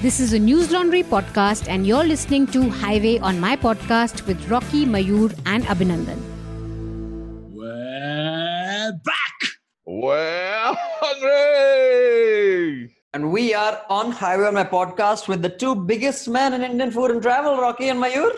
This is a Newslaundry podcast, and you're listening to Highway on my podcast with Rocky, Mayur, and Abhinandan. We're back. Well, hungry. And we are on Highway on my podcast with the two biggest men in Indian food and travel, Rocky and Mayur.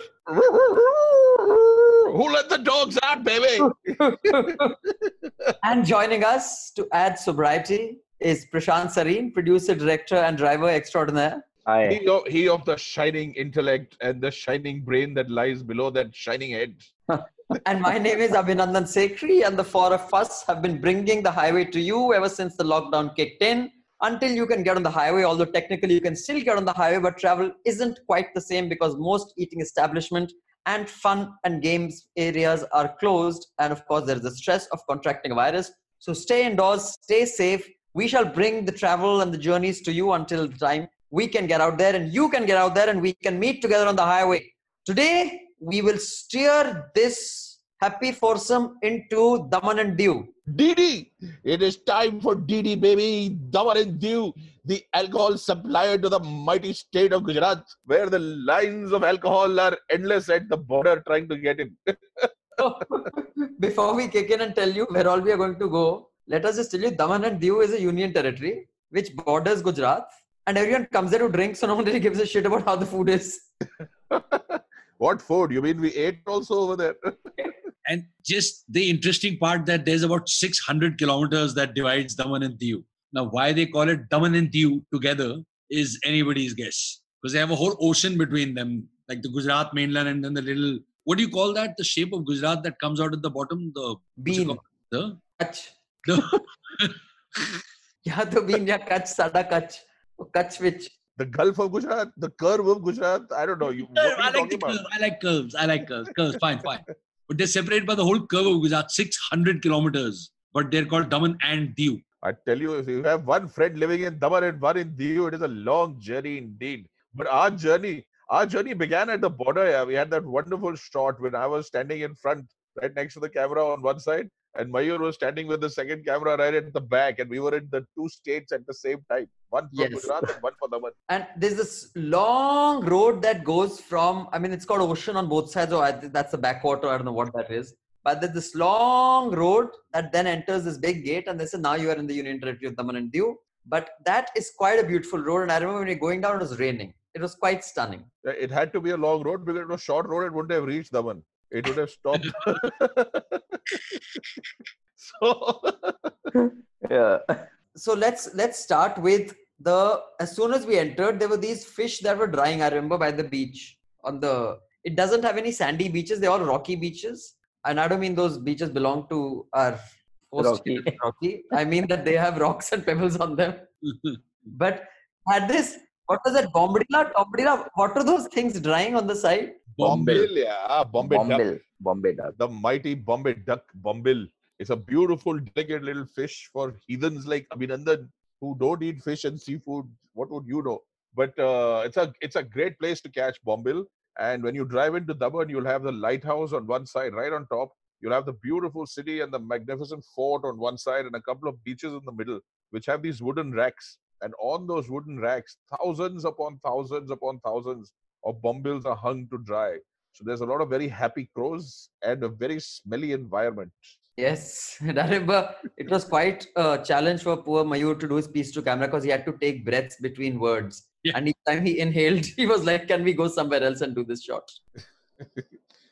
Who let the dogs out, baby? and joining us to add sobriety is Prashant Sareen, producer, director, and driver extraordinaire. Hi. he, of, he of the shining intellect and the shining brain that lies below that shining head. and my name is Abhinandan Sekhri, and the four of us have been bringing the highway to you ever since the lockdown kicked in. Until you can get on the highway, although technically you can still get on the highway, but travel isn't quite the same because most eating establishment and fun and games areas are closed. And of course, there is the stress of contracting a virus. So stay indoors, stay safe. We shall bring the travel and the journeys to you until the time we can get out there and you can get out there and we can meet together on the highway. Today, we will steer this happy foursome into Daman and Diu. Didi, it is time for Didi, baby. Daman and Diu, the alcohol supplier to the mighty state of Gujarat, where the lines of alcohol are endless at the border trying to get in. Oh, before we kick in and tell you where all we are going to go, let us just tell you Daman and Diu is a union territory which borders Gujarat. And everyone comes there to drink, so no one really gives a shit about how the food is. what food? You mean we ate also over there? And just the interesting part that there's about 600 kilometers that divides Daman and Diu. Now, why they call it Daman and Diu together is anybody's guess. Because they have a whole ocean between them, like the Gujarat mainland and then the little, what do you call that? The shape of Gujarat that comes out at the bottom? The what's Bean. The, Kutch. the Yeah, the bean, yeah, Kutch, Sada Kutch. Kutch which? the Gulf of Gujarat, the curve of Gujarat. I don't know. You, what are you I like talking the about? curve. I like curves. I like curves. Curves, fine, fine. But they're separated by the whole curve of Gujarat, 600 kilometers. But they're called Daman and Diu. I tell you, if you have one friend living in Daman and one in Diu, it is a long journey indeed. But our journey, our journey began at the border. Yeah. We had that wonderful shot when I was standing in front, right next to the camera on one side, and Mayur was standing with the second camera right at the back, and we were in the two states at the same time, one for Yes. Gujarat and one for Daman. And there's this long road that goes from, I mean, it's called ocean on both sides, or I think that's the backwater. I don't know what that is. But there's this long road that then enters this big gate, and they say, now you are in the Union Territory of Daman and Diu. But that is quite a beautiful road. And I remember when we were going down, it was raining. It was quite stunning. It had to be a long road because it was a short road. It wouldn't have reached Daman. It would have stopped. so Yeah. So let's let's start with the as soon as we entered, there were these fish that were drying. I remember by the beach on the. It doesn't have any sandy beaches. They're all rocky beaches, and I don't mean those beaches belong to our host Rocky. Rocky. I mean that they have rocks and pebbles on them. But had this, what was that? Bombadilla, Bombadilla. What are those things drying on the side? Bombay, yeah, Bombay, duck. Bombay. Duck. the mighty Bombay duck, Bombil. It's a beautiful, delicate little fish for heathens like Abhinandan who don't eat fish and seafood. What would you know? But uh, it's a it's a great place to catch Bombil. And when you drive into Daman, you'll have the lighthouse on one side, right on top. You'll have the beautiful city and the magnificent fort on one side, and a couple of beaches in the middle, which have these wooden racks. And on those wooden racks, thousands upon thousands upon thousands of bombils are hung to dry. So there's a lot of very happy crows and a very smelly environment. Yes, and I remember it was quite a challenge for poor Mayur to do his piece to camera because he had to take breaths between words. Yeah. And each time he inhaled, he was like, Can we go somewhere else and do this shot?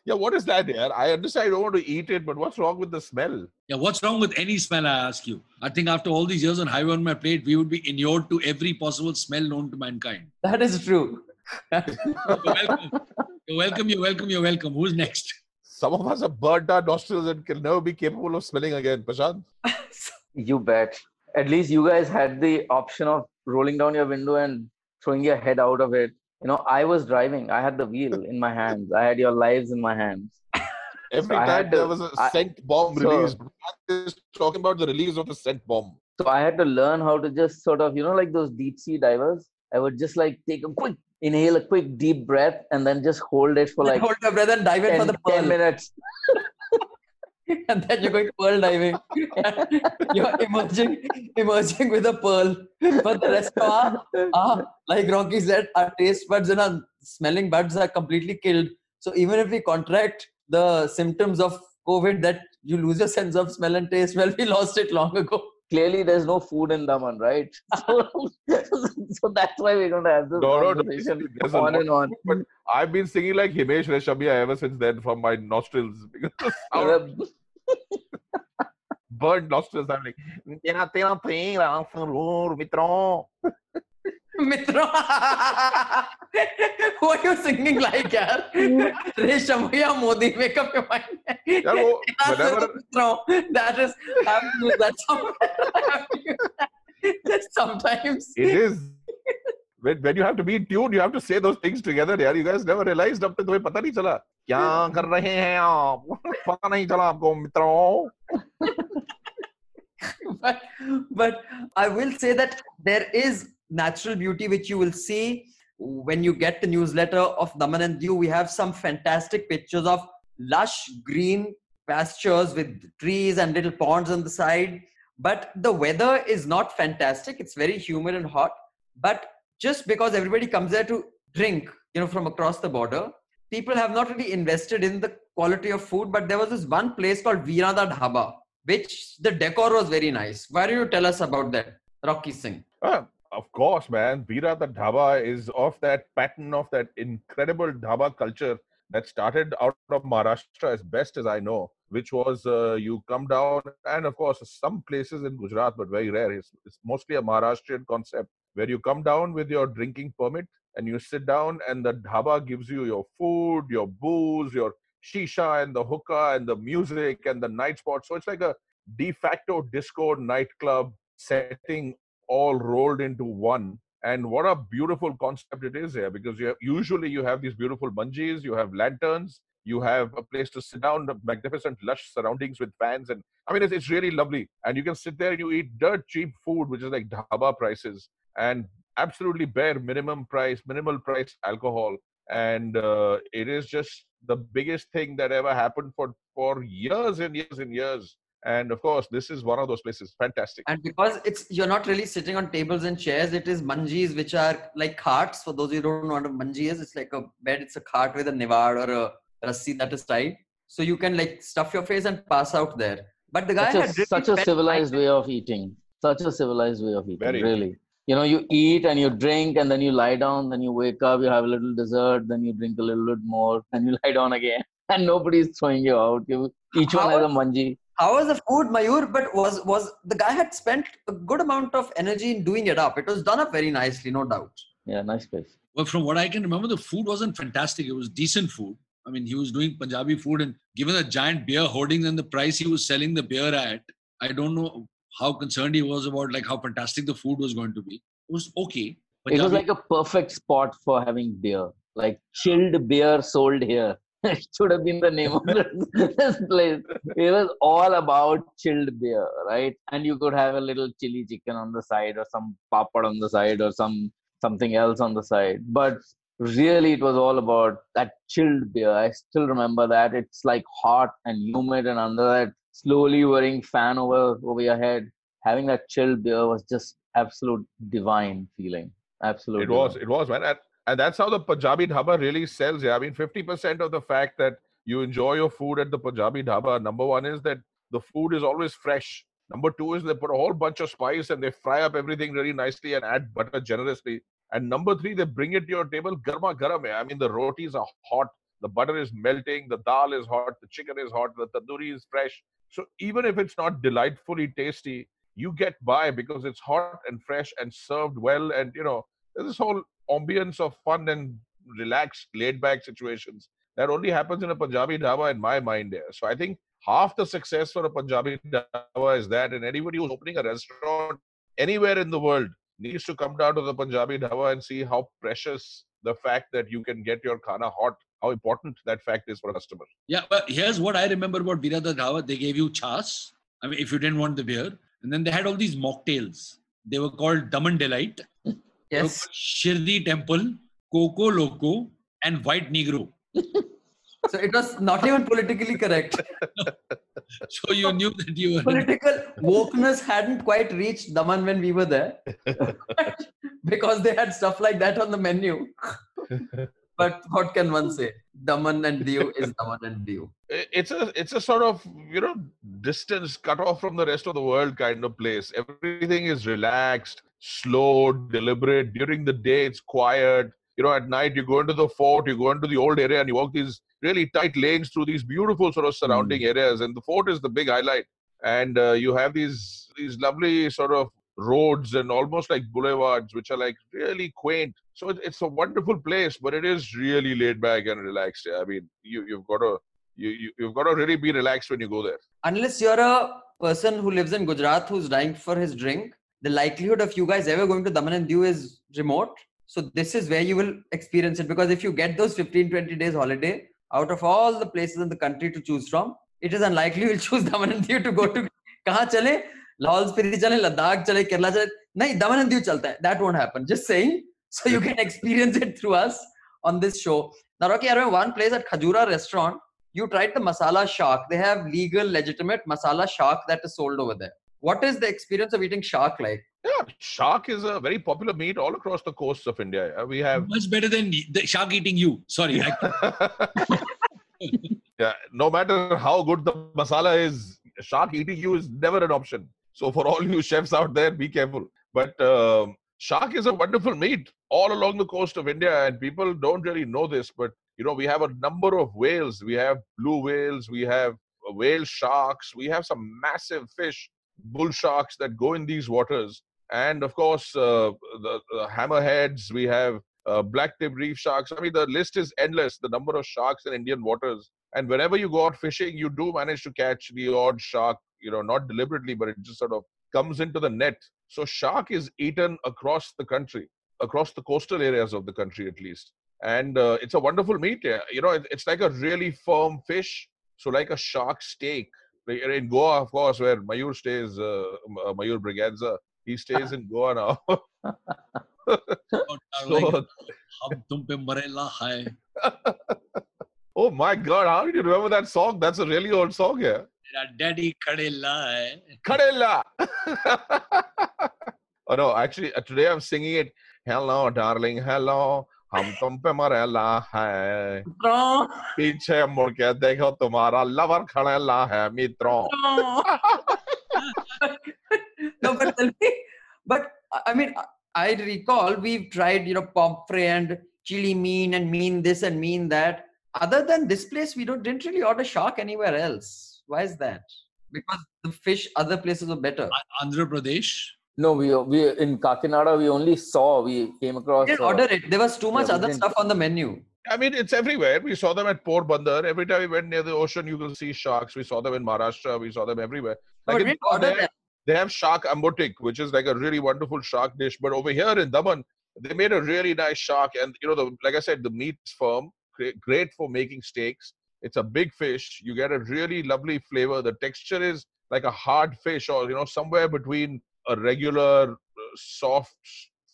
Yeah, what is that here? I understand I don't want to eat it, but what's wrong with the smell? Yeah, what's wrong with any smell, I ask you? I think after all these years on Highway on my plate, we would be inured to every possible smell known to mankind. That is true. You're welcome. You're welcome, you're welcome, you're welcome. Who's next? Some of us have burnt our nostrils and can never be capable of smelling again. Prashant? You bet. At least you guys had the option of rolling down your window and throwing your head out of it. You know, I was driving. I had the wheel in my hands. I had your lives in my hands. Every I time had there to- was a I- scent bomb so- released, is talking about the release of the scent bomb. So I had to learn how to just sort of, you know, like those deep sea divers. I would just like take a quick inhale, a quick deep breath, and then just hold it for like Hold your breath and dive in for 10, the 10 minutes. and then you're going pearl diving. you're emerging, emerging with a pearl. But the rest of our, our, like Rocky said, our taste buds and our smelling buds are completely killed. So even if we contract the symptoms of COVID, that you lose your sense of smell and taste, well, we lost it long ago. Clearly, there's no food in Daman, right? So, so that's why we're going to have this No, no, no. conversation on and on. But I've been singing like Himesh Reshammiya ever since then from my nostrils because the sound burned nostrils. I'm like. मित्रों वो you singing like यार रेशम भैया Modi makeup के mind यार वो मित्रों that is that's how sometimes it is when, when you have to be in tune you have to say those things together yaar you guys never realized अब तक तुम्हें पता नहीं चला क्या कर रहे हैं आप पता नहीं चला आपको मित्रों but but i will say that there is natural beauty which you will see when you get the newsletter of Daman and Diu. We have some fantastic pictures of lush green pastures with trees and little ponds on the side. But the weather is not fantastic. It's very humid and hot. But just because everybody comes there to drink, you know, from across the border, people have not really invested in the quality of food. But there was this one place called Virada Dhaba, which the decor was very nice. Why don't you tell us about that, Rocky Singh? Ah, of course, man. Veera the Dhaba is of that pattern of that incredible Dhaba culture that started out of Maharashtra, as best as I know, which was uh, you come down, and of course, some places in Gujarat, but very rare. It's, it's mostly a Maharashtrian concept where you come down with your drinking permit and you sit down, and the Dhaba gives you your food, your booze, your shisha, and the hookah, and the music, and the night spot. So it's like a de facto disco nightclub setting all rolled into one. And what a beautiful concept it is here because you have, usually you have these beautiful bungees, you have lanterns you have a place to sit down the magnificent lush surroundings with fans and i mean it's, it's really lovely. And you can sit there and you eat dirt cheap food which is like dhaba prices and absolutely bare minimum price minimal price alcohol. And uh, it is just the biggest thing that ever happened for for years and years and years and of course this is one of those places fantastic And because it's you're not really sitting on tables and chairs, it is manjis, which are like carts. For those who don't know what a manji is, it's like a bed. It's a cart with a nivad or a rassi that is tied. So you can like stuff your face and pass out there. But the guy Such a, had really such a civilized way of eating. Such a civilized way of eating, Very. really. You know, you eat and you drink, and then you lie down, then you wake up, you have a little dessert, then you drink a little bit more, and you lie down again, and nobody's throwing you out. You, each one has a manji. How was the food, Mayur? But was was the guy had spent a good amount of energy in doing it up. It was done up very nicely, no doubt. Yeah, nice place. Well, from what I can remember, the food wasn't fantastic. It was decent food. I mean, he was doing Punjabi food, and given the giant beer hoardings and the price he was selling the beer at, I don't know how concerned he was about like how fantastic the food was going to be. It was okay. It was like a perfect spot for having beer, like chilled beer sold here. It should have been the name of this, place. It was all about chilled beer, right? And you could have a little chili chicken on the side, or some papad on the side, or some something else on the side. But really, it was all about that chilled beer. I still remember that. It's like hot and humid, and under that slowly whirring fan over over your head, having that chilled beer was just absolute divine feeling. Absolutely. It was, it was, man. And, that's how the Punjabi dhaba really sells. Yeah, I mean, 50% of the fact that you enjoy your food at the Punjabi dhaba, number one is that the food is always fresh. Number two is they put a whole bunch of spice and they fry up everything really nicely and add butter generously. And number three, they bring it to your table garma garam. I mean, the rotis are hot, the butter is melting, the dal is hot, the chicken is hot, the tandoori is fresh. So even if it's not delightfully tasty, you get by because it's hot and fresh and served well. And you know, there's this whole ambience of fun and relaxed, laid back situations that only happens in a Punjabi dhaba in my mind. There. So I think half the success for a Punjabi dhaba is that, and anybody who's opening a restaurant anywhere in the world needs to come down to the Punjabi dhaba and see how precious the fact that you can get your khana hot, how important that fact is for a customer. Yeah, but here's what I remember about Virada Dhaba. They gave you chas. I mean, if you didn't want the beer. And then they had all these mocktails. They were called Daman Delight, Yes. Shirdi Temple, Coco Loco, and White Negro. So it was not even politically correct. So you knew that you were. Political wokeness hadn't quite reached Daman when we were there because they had stuff like that on the menu. but what can one say? Daman and Diu is Daman and Diu. It's a it's a sort of you know distance cut off from the rest of the world kind of place. Everything is relaxed, slow, deliberate. During the day, it's quiet. You know, at night you go into the fort, you go into the old area, and you walk these really tight lanes through these beautiful sort of surrounding areas. And the fort is the big highlight. And uh, you have these these lovely sort of roads and almost like boulevards, which are like really quaint. So it, it's a wonderful place, but it is really laid back and relaxed. I mean, you you've got to you, you you've got to really be relaxed when you go there. Unless you're a person who lives in Gujarat who's dying for his drink, the likelihood of you guys ever going to Daman and Diu is remote. So this is where you will experience it because if you get those 15 20 days holiday out of all the places in the country to choose from, it is unlikely you'll choose Daman and Diu to go to. कहाँ चले लाहौल स्पीति चले लद्दाख चले केरला चले नहीं दमन and Diu चलता है that won't happen just saying so you can experience it through us on this show now Rocky I remember one place at Khajura restaurant you tried the masala shark they have legal legitimate masala shark that is sold over there what is the experience of eating shark like Yeah, shark is a very popular meat all across the coasts of India. We have Much better than the shark eating you. Sorry. I, yeah, no matter how good the masala is, shark eating you is never an option. So for all you chefs out there, be careful. But um, shark is a wonderful meat all along the coast of India, and people don't really know this. But you know, we have a number of whales. We have blue whales. We have uh, whale sharks. We have some massive fish, bull sharks that go in these waters. And of course, uh, the, the hammerheads. We have uh, black-tip reef sharks. I mean, the list is endless. The number of sharks in Indian waters. And whenever you go out fishing, you do manage to catch the odd shark. You know, not deliberately, but it just sort of comes into the net. So shark is eaten across the country, across the coastal areas of the country at least. And uh, it's a wonderful meat. You know, it's like a really firm fish. So like a shark steak. Like, In Goa, of course, where Mayur stays, uh, uh, Mayur Braganza, he stays in Goa now. oh, so, hum tum pe marela hai. oh my God, how did you remember that song? That's a really old song, yeah. Daddy khadela hai. Kadella. oh no, actually, uh, today I'm singing it. Hello, darling. Hello. हम तुम पे मरेला है पीछे मुड़ के देखो तुम्हारा लवर खड़ेला है मित्रों no, but but I mean, I recall we've tried, you know, pomfrey and chili mean and mean this and mean that. Other than this place, we don't didn't really order shark anywhere else. Why is that? Because the fish other places were better. Andhra Pradesh. No, we we in Kakinada we only saw we came across. We didn't uh, order it. There was too much we other stuff on the menu. I mean, it's everywhere. We saw them at Porbandar. Every time we went near the ocean, you will see sharks. We saw them in Maharashtra. We saw them everywhere. But Like we in order Goa, them. they have shark ambotik, which is like a really wonderful shark dish. But over here in Daman, they made a really nice shark, and you know, the like I said, the meat's firm, great, great for making steaks. It's a big fish. You get a really lovely flavor. The texture is like a hard fish, or you know, somewhere between a regular uh, soft,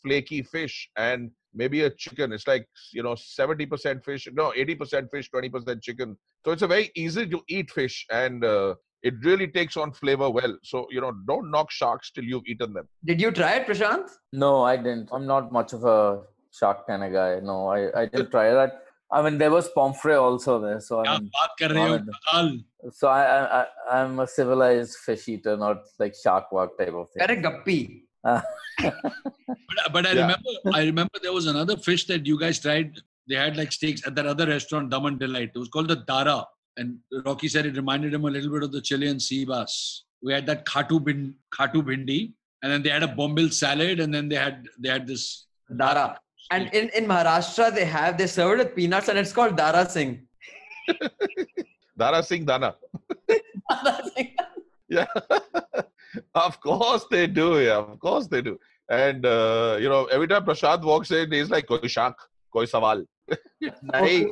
flaky fish and maybe a chicken. It's like you know, seventy percent fish, no, eighty percent fish, twenty percent chicken. So it's a very easy to eat fish, and uh, it really takes on flavor well. So you know, don't knock sharks till you've eaten them. Did you try it, Prashant? No, I didn't. I'm not much of a shark kind of guy. No, I, I didn't try that. I mean, there was pomfret also there. So I क्या mean, so I, I I'm a civilized fish eater, not like shark walk type of thing. You're a guppy. Uh, but, but I yeah. remember I remember there was another fish that you guys tried. They had like steaks at that other restaurant, Daman Delight. It was called the Dara. And Rocky said it reminded him a little bit of the Chilean sea bass. We had that khatu, bin, khatu bindi, and then they had a bombil salad, and then they had they had this Dara. And in, in Maharashtra, they have they serve it with peanuts, and it's called Dara Singh. Dara Singh Dana. Dara Singh. Yeah, of course they do. Yeah, of course they do. And uh, you know, every time Prashant walks in, he's like, "Koi shak, koi sawal." Nahi,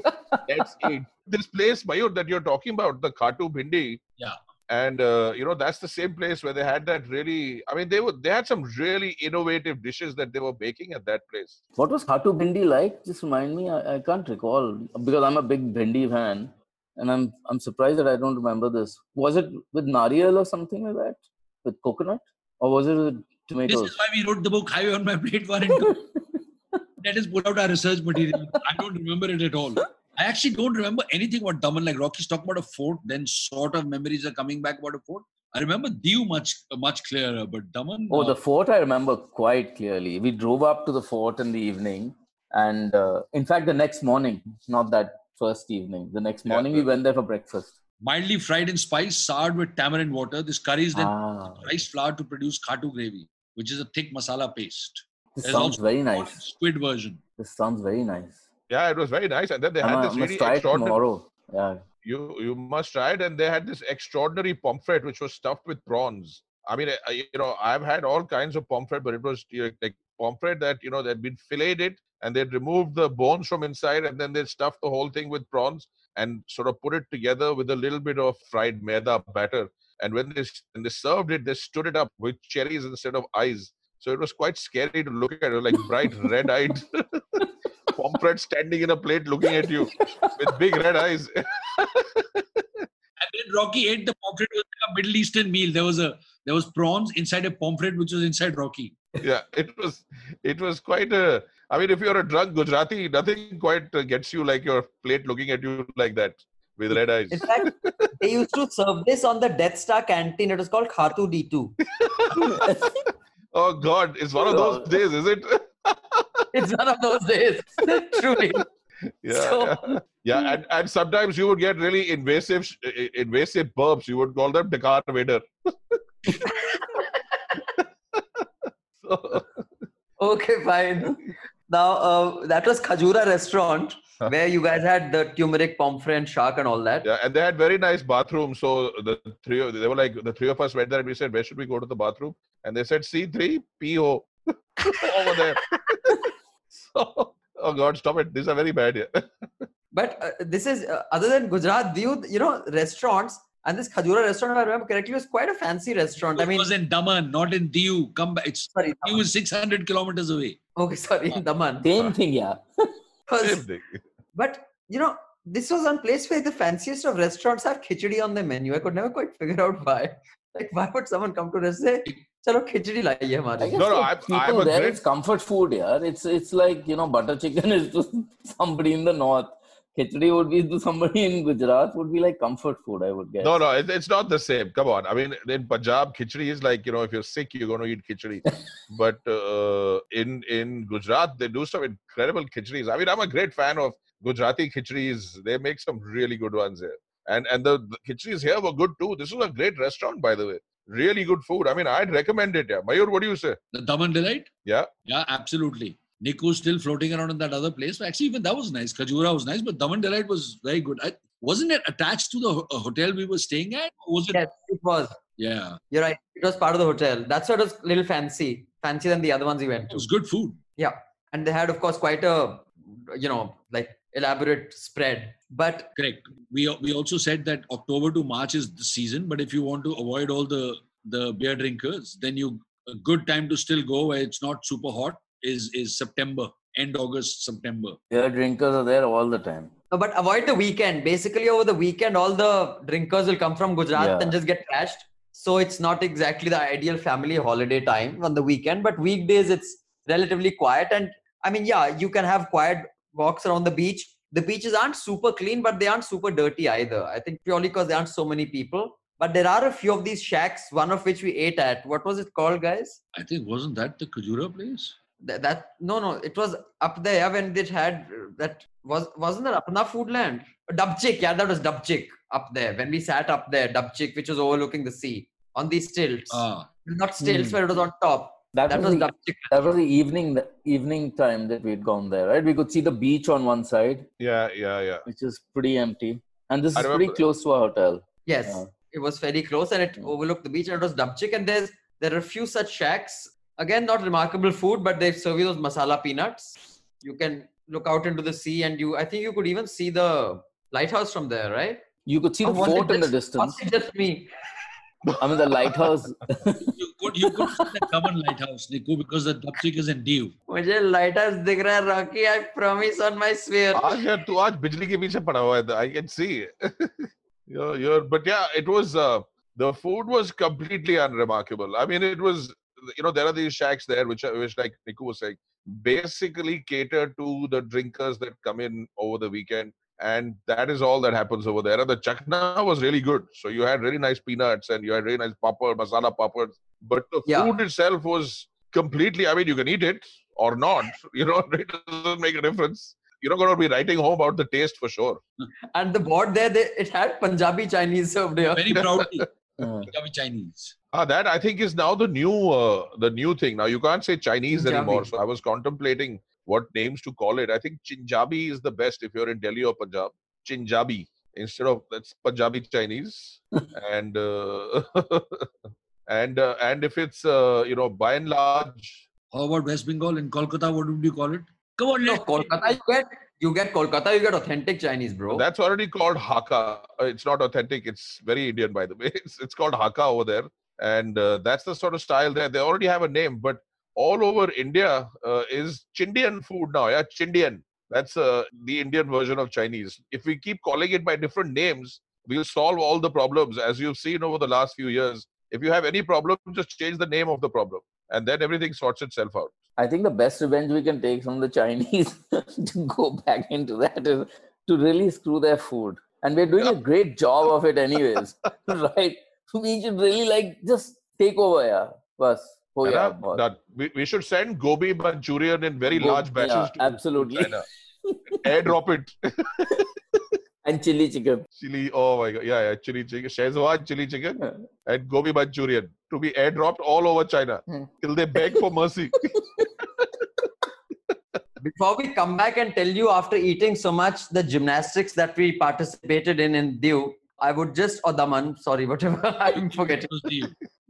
let's eat. This place, Mayur, that you're talking about, the Khatu Bhindi. Yeah. And uh, you know, that's the same place where they had that really. I mean, they were they had some really innovative dishes that they were baking at that place. What was Khatu Bhindi like? Just remind me. I, I can't recall because I'm a big Bhindi fan. And I'm I'm surprised that I don't remember this. Was it with nariyal or something like that? With coconut, or was it with This is why we wrote the book Highway on My Plate one and two. Let us put out our research material. I don't remember it at all. I actually don't remember anything about Daman. Like Rocky's talking about a fort, then sort of memories are coming back about a fort. I remember Diu much much clearer, but Daman. Oh, uh, the fort I remember quite clearly. We drove up to the fort in the evening, and uh, in fact, the next morning, not that first evening, the next Yeah. morning we went there for breakfast. mildly fried in spice, soured with tamarind water. This curry is then Ah, rice flour to produce khatu gravy, which is a thick masala paste. this There's sounds very nice. Squid version. This sounds very nice. Yeah, it was very nice. And then they I had mu- this must really try extraordinary. tomorrow. Yeah. You you must try it. And they had this extraordinary pomfret which was stuffed with prawns. I mean, I, you know, I've had all kinds of pomfret, but it was like pomfret that you know that had been filleted and they'd removed the bones from inside and then they stuffed the whole thing with prawns and sort of put it together with a little bit of fried maida batter. And when they when they served it, they stood it up with cherries instead of eyes. So it was quite scary to look at. It was like bright red-eyed pomfret standing in a plate looking at you with big red eyes. And then Rocky ate the pomfret. It was like a Middle Eastern meal. There was a there was prawns inside a pomfret, which was inside Rocky. Yeah, it was it was quite a. I mean, if you're a drunk Gujarati, nothing quite uh, gets you like your plate looking at you like that with red eyes. In fact, they used to serve this on the Death Star canteen. It was called Khatu D2. Oh God, it's one of those days, is it? It's one of those days. Truly. yeah, So- yeah, yeah. And, and sometimes you would get really invasive, invasive burps. You would call them Dakar Vader. So, Okay, fine. Now, uh, that was Khajura restaurant where you guys had the turmeric, pomfret, and shark and all that. yeah, and they had very nice bathrooms. So the three, of, they were like the three of us went there and we said, "Where should we go to the bathroom?" And they said, "C three PO over there." so, oh God, stop it! These are very bad. Yeah. But uh, this is, uh, other than Gujarat, do you, you know, restaurants, and this Khajura restaurant, if I remember correctly, was quite a fancy restaurant. I mean it was in Daman, not in Diu. Come back. It's sorry. Diu is 600 kilometers away. Okay, sorry, in Daman. Same thing, yeah. Same thing. But you know, this was one place where the fanciest of restaurants have khichdi on their menu. I could never quite figure out why. Like, why would someone come to this say, "Chalo khichdi laiye I hamare." No, no, I'm- people I'm a there, great- it's comfort food, yeah. It's it's like you know, butter chicken is to somebody in the north. Khichdi would be to somebody in Gujarat. Would be like comfort food, I would guess. No, no, it, it's not the same. Come on. I mean, in Punjab, khichdi is like you know, if you're sick, you're going to eat khichdi. but uh, in in Gujarat, they do some incredible khichdi's. I mean, I'm a great fan of Gujarati khichdi's. They make some really good ones here, and and the, the khichdi's here were good too. This was a great restaurant, by the way. Really good food. I mean, I'd recommend it. Yeah, Mayur, what do you say? The Daman Delight? Yeah. Yeah, absolutely. Niku's still floating around in that other place. Actually, even that was nice. Kajura was nice, but Daman Delight was very good. I, wasn't it attached to the ho- uh, hotel we were staying at? Was it? Yes, it was. Yeah. You're right. It was part of the hotel. That's why it was a little fancy, fancier than the other ones we went to. It was good food. Yeah. And they had, of course, quite a, you know, like elaborate spread. But Correct. We we also said that October to March is the season, but if you want to avoid all the the beer drinkers, then you a good time to still go where it's not super hot is is September, end August, September. Beer drinkers are there all the time. No, but avoid the weekend. Basically, over the weekend, all the drinkers will come from Gujarat Yeah. and just get trashed. So it's not exactly the ideal family holiday time on the weekend. But weekdays, it's relatively quiet. And I mean, yeah, you can have quiet walks around the beach. The beaches aren't super clean, but they aren't super dirty either. I think purely because there aren't so many people. But there are a few of these shacks, one of which we ate at. What was it called, guys? I think wasn't that the Kajura place? That, that no, no, it was up there when it had that was wasn't that Apna Foodland? Dubchik, yeah, that was Dubchik up there when we sat up there, Dubchik, which was overlooking the sea on these stilts. Ah, Not stilts, Hmm. but it was on top. That, That was, was the, Dubchik. that was the evening evening time that we'd gone there, right? We could see the beach on one side, Yeah, yeah, yeah. which is pretty empty, and this I is pretty close to our hotel. Yes, Yeah. it was very close and it Yeah. overlooked the beach and it was Dubchik. And there's there are a few such shacks. Again, not remarkable food, but they serve you those masala peanuts. You can look out into the sea, and you. I think you could even see the lighthouse from there, right? You could see oh, the fort in the distance. Was just me? I mean, the lighthouse. you could you could see the common lighthouse, Niku, because the Dapchik is in Diu मुझे lighthouse दिख रहा है Rocky. I promise on my swear. आज यार तू आज बिजली के पीछे पड़ा हुआ है. I can see. you're, you're, but yeah, it was uh, the food was completely unremarkable. I mean, it was you know there are these shacks there which are which like Niku was saying basically cater to the drinkers that come in over the weekend and that is all that happens over there and the chakna was really good so you had really nice peanuts and you had really nice papad masala papads but the Yeah. food itself was completely i mean you can eat it or not you know it doesn't make a difference you're not going to be writing home about the taste for sure And the board there, they, it had Punjabi Chinese served here. Very proudly, Uh, Punjabi Chinese. Ah, that I think is now the new uh, the new thing. Now you can't say Chinese Punjabi. anymore. So I was contemplating what names to call it. I think Chinjabi is the best if you're in Delhi or Punjab. Chinjabi instead of that's Punjabi Chinese, and uh, and uh, and if it's uh, you know by and large, How about West Bengal in Kolkata? What would you call it? Come on, No, Kolkata, you get you get Kolkata, you get authentic Chinese, bro. that's already called Hakka. Uh, It's not authentic. It's very Indian, by the way. It's, it's called Hakka over there, and uh, that's the sort of style there. They already have a name, but all over India uh, is Chindian food now. Yeah, Chindian. That's uh, the Indian version of Chinese. If we keep calling it by different names, we'll solve all the problems. As you've seen over the last few years, if you have any problem, just change the name of the problem, and then everything sorts itself out. I think the best revenge we can take from the Chinese to go back into that is to really screw their food. And we're doing a great job of it, anyways. right? We should really like just take over, yeah. Bas. Oh, And, yeah. boss. that- we, we should send Gobi Manchurian in very Go- large batches. yeah, to absolutely. China. Airdrop it. And chili chicken. chili. Oh my god, yeah, yeah, chili chicken, Szechuan chili chicken, Yeah. and gobi Manchurian to be airdropped all over China Hmm. till they beg for mercy. Before we come back and tell you after eating so much the gymnastics that we participated in in Diu, I would just or Daman, sorry, whatever I'm forgetting.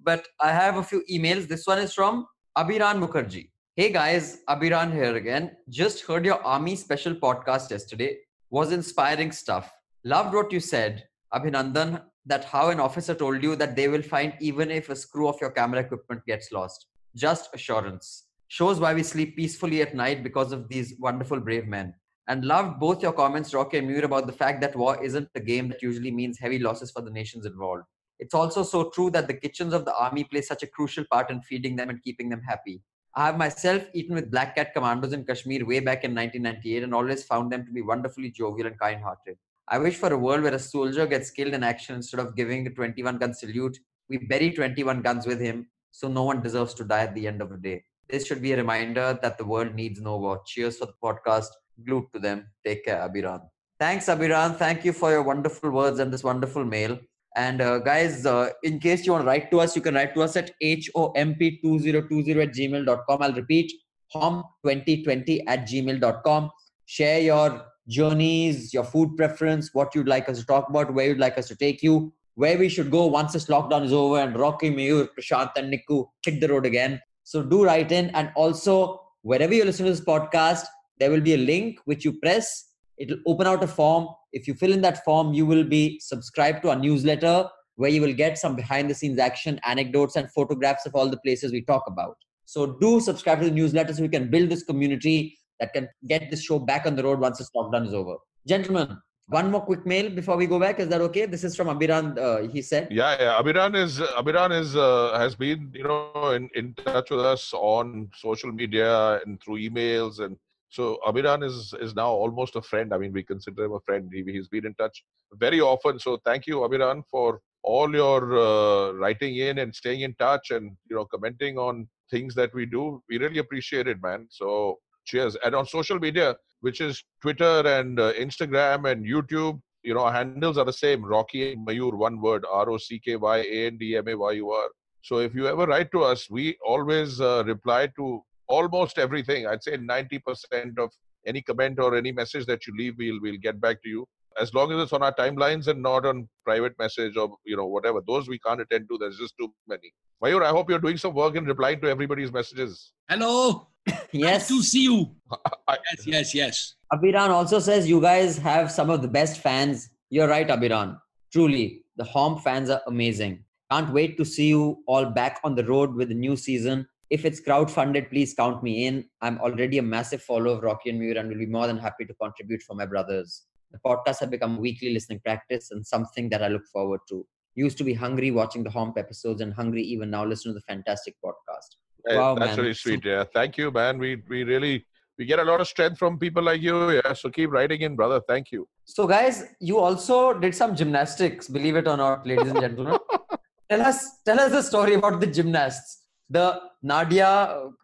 But I have a few emails. This one is from Abiran Mukherjee. Hey guys, Abiran here again. Just heard your army special podcast yesterday. Was inspiring stuff. Loved what you said, Abhinandan, that how an officer told you that they will find even if a screw of your camera equipment gets lost. Just assurance. Shows why we sleep peacefully at night because of these wonderful brave men. And loved both your comments, Rocky and Mayur, about the fact that war isn't a game that usually means heavy losses for the nations involved. It's also so true that the kitchens of the army play such a crucial part in feeding them and keeping them happy. I have myself eaten with Black Cat commandos in Kashmir way back in 1998 and always found them to be wonderfully jovial and kind hearted. I wish for a world where a soldier gets killed in action instead of giving a 21 gun salute, we bury 21 guns with him so no one deserves to die at the end of the day. This should be a reminder that the world needs no war. Cheers for the podcast. Glued to them. Take care, Abiran. Thanks, Abiran. Thank you for your wonderful words and this wonderful mail. And uh, guys, uh, in case you want to write to us, you can write to us at homp2020 at gmail.com. I'll repeat hom2020 at gmail.com. Share your journeys, your food preference, what you'd like us to talk about, where you'd like us to take you, where we should go once this lockdown is over, and Rocky, Mayur, Prashant, and Nikku hit the road again. So do write in. And also, wherever you listen to this podcast, there will be a link which you press. It'll open out a form. If you fill in that form, you will be subscribed to our newsletter where you will get some behind the scenes action, anecdotes, and photographs of all the places we talk about. So do subscribe to the newsletter so we can build this community that can get this show back on the road once this lockdown is over. Gentlemen, one more quick mail before we go back. Is that okay? This is from Abiran. Uh, he said, yeah, yeah. Abiran is Abiran is uh, has been you know in, in touch with us on social media and through emails and so Abiran is is now almost a friend. I mean, we consider him a friend. He, he's been in touch very often. So thank you, Abiran, for all your uh, writing in and staying in touch and you know commenting on things that we do. We really appreciate it, man. So cheers. And on social media, which is Twitter and uh, Instagram and YouTube, you know, our handles are the same. Rocky and Mayur, one word, R O C K Y A N D M A Y U R. So if you ever write to us, we always uh, reply to almost everything. I'd say 90% of any comment or any message that you leave, we'll we'll get back to you. As long as it's on our timelines and not on private message or you know whatever. Those we can't attend to. There's just too many. Mayur, I hope you're doing some work in replying to everybody's messages. Hello. Yes. Nice to see you. I- Yes, yes, yes. Abiran also says you guys have some of the best fans. You're right, Abiran. Truly, the Hom fans are amazing. Can't wait to see you all back on the road with the new season. If it's crowdfunded, please count me in. I'm already a massive follower of Rocky and Mayur and will be more than happy to contribute for my brothers. The podcast have become weekly listening practice and something that I look forward to. Used to be hungry watching the Homp episodes and hungry even now listen to the fantastic podcast. Hey, Wow, that's man. really sweet. Yeah, thank you, man. We we really we get a lot of strength from people like you. Yeah, so keep writing in, brother. Thank you. So, guys, you also did some gymnastics, believe it or not, ladies and gentlemen. tell us, tell us the story about the gymnasts, the Nadia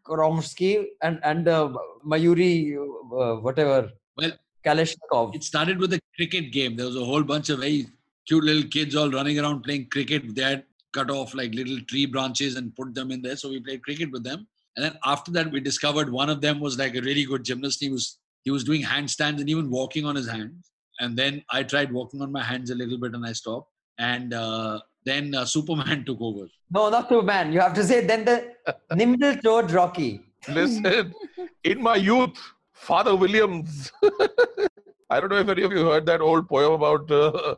Koromsky and and uh, Mayuri, uh, whatever. Well, Kalashnikov. It started with a cricket game. There was a whole bunch of very cute little kids all running around playing cricket. They had cut off like little tree branches and put them in there. So we played cricket with them. And then after that, we discovered one of them was like a really good gymnast. He was he was doing handstands and even walking on his hands. And then I tried walking on my hands a little bit and I stopped. And uh, then uh, Superman took over. No, not Superman. You have to say then the nimble toed Rocky. Listen, in my youth, Father Williams. I don't know if any of you heard that old poem about uh,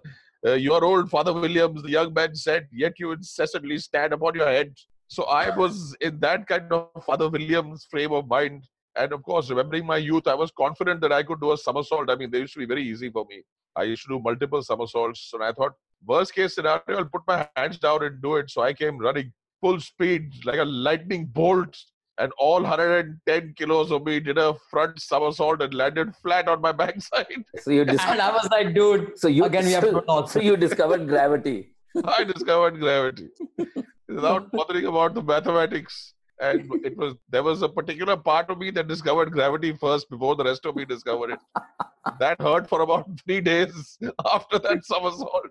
uh, your old Father Williams. The young man said, "Yet you incessantly stand upon your head." So I was in that kind of Father Williams frame of mind. And of course, remembering my youth, I was confident that I could do a somersault. I mean, they used to be very easy for me. I used to do multiple somersaults. And I thought, worst case scenario, I'll put my hands down and do it. So I came running full speed like a lightning bolt and all 110 kilos of me did a front somersault and landed flat on my backside. So you And I was like, dude, so you again we have to so, so you discovered gravity. I discovered gravity without bothering about the mathematics. And it was there was a particular part of me that discovered gravity first before the rest of me discovered it. That hurt for about three days after that somersault.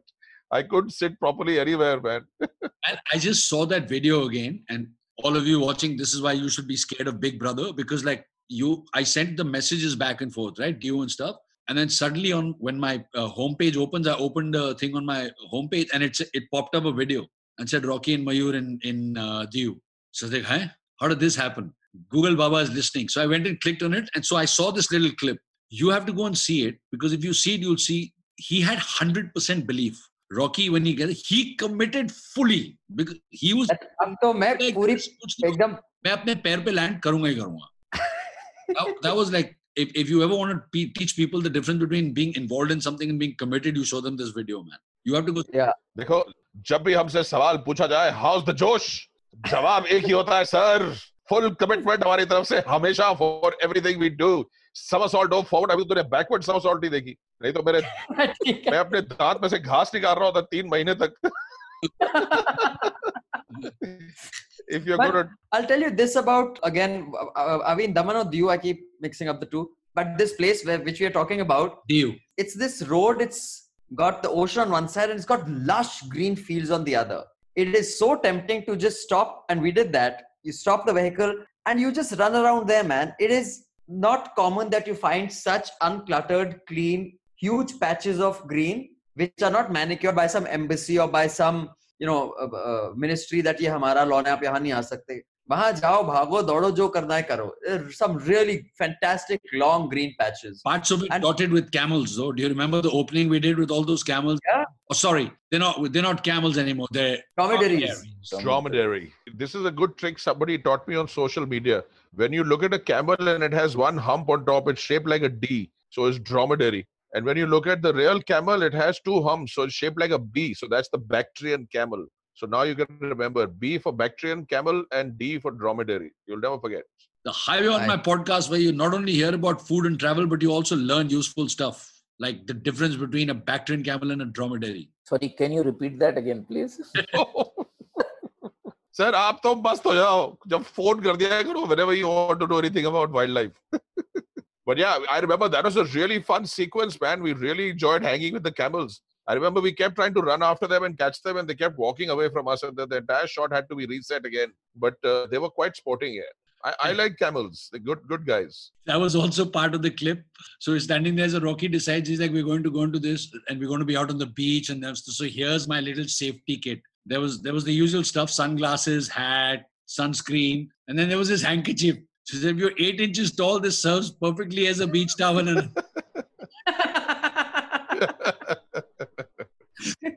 I couldn't sit properly anywhere, man. And I just saw that video again. And all of you watching, this is why you should be scared of Big Brother because, like, you, I sent the messages back and forth, right? You and stuff. And then suddenly, on when my uh, homepage opens, I opened the thing on my homepage and it's it popped up a video and said Rocky and Mayur in in uh, Diu. So I was like? How did this happen? Google Baba is listening. So I went and clicked on it, and so I saw this little clip. You have to go and see it because if you see it, you'll see he had hundred percent belief. Rocky, when he get he committed fully because he was अब तो मैं like, पूरी एकदम मैं अपने पैर पे land करूँगा ही करूँगा that, was like if, if you ever want to pe- teach people the difference between being involved in something and being committed you show them this video man you have to go yeah देखो जब भी हमसे सवाल पूछा जाए house the जोश जवाब एक ही होता है सर फुल कमिटमेंट हमारी तरफ़ से हमेशा for everything we do somersault of forward अभी तो तूने बैकवर्ड समरसॉल्ट नहीं देखी नहीं तो मेरे मैं अपने दांत में से घास निकाल रहा होता तीन महीने तक if you're But- good at I'll tell you this about again. uh, uh, I mean, Daman or Diu, I keep mixing up the two. But this place where which we are talking about, you it's this road. It's got the ocean on one side and it's got lush green fields on the other. It is so tempting to just stop, and we did that. You stop the vehicle and you just run around there, man. It is not common that you find such uncluttered, clean, huge patches of green which are not manicured by some embassy or by some you know uh, uh, ministry that ye hamara lawn hai aap yahan nahi aa sakte. वहां जाओ भागो दौड़ो जो करना है करो There are some really fantastic long green patches parts of it And- dotted with camels though do you remember the opening we did with all those camels Yeah. oh sorry they're not they're not camels anymore they're dromedaries dromedary this is a good trick somebody taught me on social media when you look at a camel and it has one hump on top it's shaped like a d so it's dromedary and when you look at the real camel it has two humps so it's shaped like a b so that's the bactrian camel so now you can remember b for bactrian camel and d for dromedary you'll never forget the highway on Right. my podcast where you not only hear about food and travel but you also learn useful stuff like the difference between a bactrian camel and a dromedary Sorry, can you repeat that again, please? Sir आप तो मस्त हो जाओ जब phone कर दिया करो whenever you want to know anything about wildlife but yeah i remember that was a really fun sequence man we really enjoyed hanging with the camels i remember we kept trying to run after them and catch them and they kept walking away from us and the, the entire shot had to be reset again but uh, they were quite sporting yeah I, I like camels they're good good guys that was also part of the clip. So he's standing there. So Rocky decides he's like, we're going to go into this, and we're going to be out on the beach. And that's so here's my little safety kit. There was there was the usual stuff: sunglasses, hat, sunscreen, and then there was this handkerchief. So said, if you're eight inches tall, this serves perfectly as a beach towel. And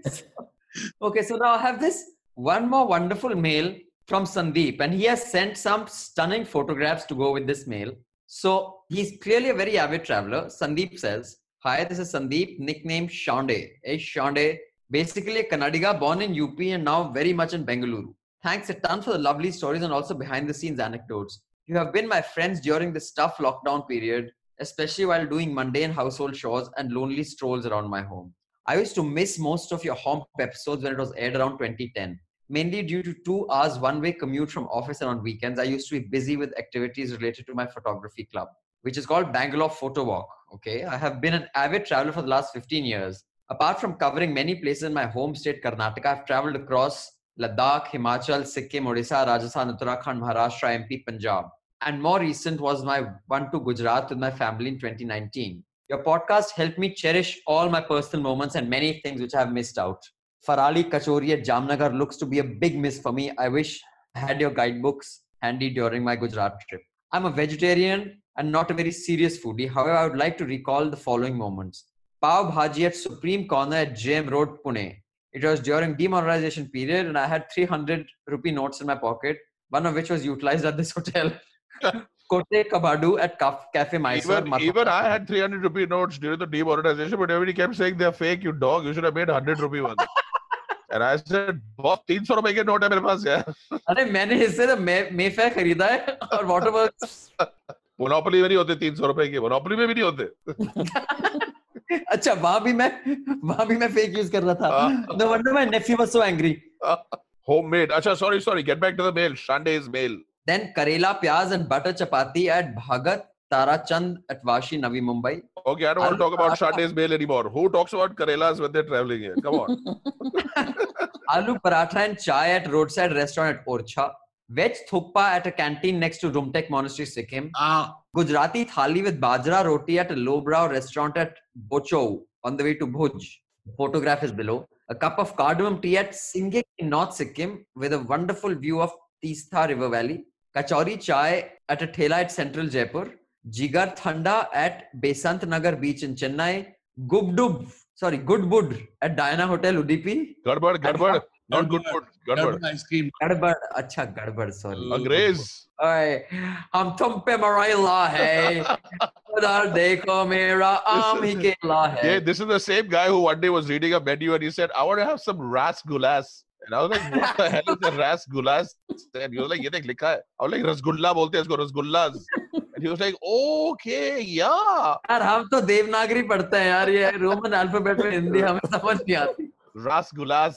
okay so now i have this one more wonderful mail from Sandeep, and he has sent some stunning photographs to go with this mail. So he's clearly a very avid traveler. Sandeep says, Hi, this is Sandeep, nicknamed Shande. Hey, Shande, basically a Kannadiga born in UP and now very much in Bengaluru. Thanks a ton for the lovely stories and also behind the scenes anecdotes. You have been my friends during this tough lockdown period, especially while doing mundane household chores and lonely strolls around my home. I used to miss most of your Home episodes when it was aired around 2010 mainly due to two hours one way commute from office and on weekends. I used to be busy with activities related to my photography club which is called bangalore photo walk okay? I have been an avid traveler for the last 15 years. Apart from covering many places in my home state karnataka i've traveled across ladakh himachal sikkim odisha rajasthan uttarakhand maharashtra mp punjab. And more recent was my one to gujarat with my family in 2019 your podcast helped me cherish all my personal moments and many things which i have missed out Farali Kachori at Jamnagar looks to be a big miss for me. I wish I had your guidebooks handy during my Gujarat trip. I'm a vegetarian and not a very serious foodie. However, I would like to recall the following moments. Pav Bhaji at Supreme Corner at JM Road, Pune. It was during demonetization period and I had 300 rupee notes in my pocket, one of which was utilized at this hotel. Kote Kabadu at Cafe Mysore. Even, even I had 300 rupee notes during the demonetization, but everybody kept saying they're fake, you dog. You should have made 100 rupee ones. And I said, बहुत तीन सौ रुपए के note है मेरे पास यार अरे मैंने इससे तो मे मेफे खरीदा है और वाटरवर्क्स मोनोपोली में नहीं होते तीन सौ रुपए के मोनोपोली में भी नहीं होते अच्छा वहाँ भी मैं वहाँ भी मैं फेक यूज़ कर रहा था no wonder my nephew was so angry homemade अच्छा sorry sorry get back to the mail Shanday's mail then karela pyaz and butter chapati at bhagat Tarachand at Vashi, Navi Mumbai. Okay, I don't want to talk about Shande's mail anymore. Who talks about Karelas when they're traveling here? Come on. Aloo paratha and chai at roadside restaurant at Orchha. Veg thukpa at a canteen next to Rumtek Monastery, Sikkim. Ah. Gujarati thali with bajra roti at a lowbrow restaurant at Bhachau on the way to Bhuj. Photograph is below. A cup of cardamom tea at Singhik in North Sikkim with a wonderful view of Teesta River Valley. Kachori chai at a thela at Central Jaipur. Jigar Thanda at Besant Nagar Beach in Chennai. Gubdub, sorry, Goodwood at Diana Hotel Udupi. Gadbad, Gadbad. Not good food. Gadbad. ice cream. गड़बड़ अच्छा गड़बड़ sorry अंग्रेज़ ओए हम तुम पे मरेला है उधर देखो मेरा आम ही केला है Yeah, this is the same guy who one day was reading a menu and he said, I want to have some rasgullas. And I was like, what the hell is a rasgullas? And he was like, ये देख लिखा है. I was like, rasgulla बोलते हैं इसको rasgullas. And he was like, okay, yeah. यार हम तो देवनागरी पढ़ते हैं यार ये रोमन अल्फ़ाबेट में हिंदी हमें समझ नहीं आती Rasgullas.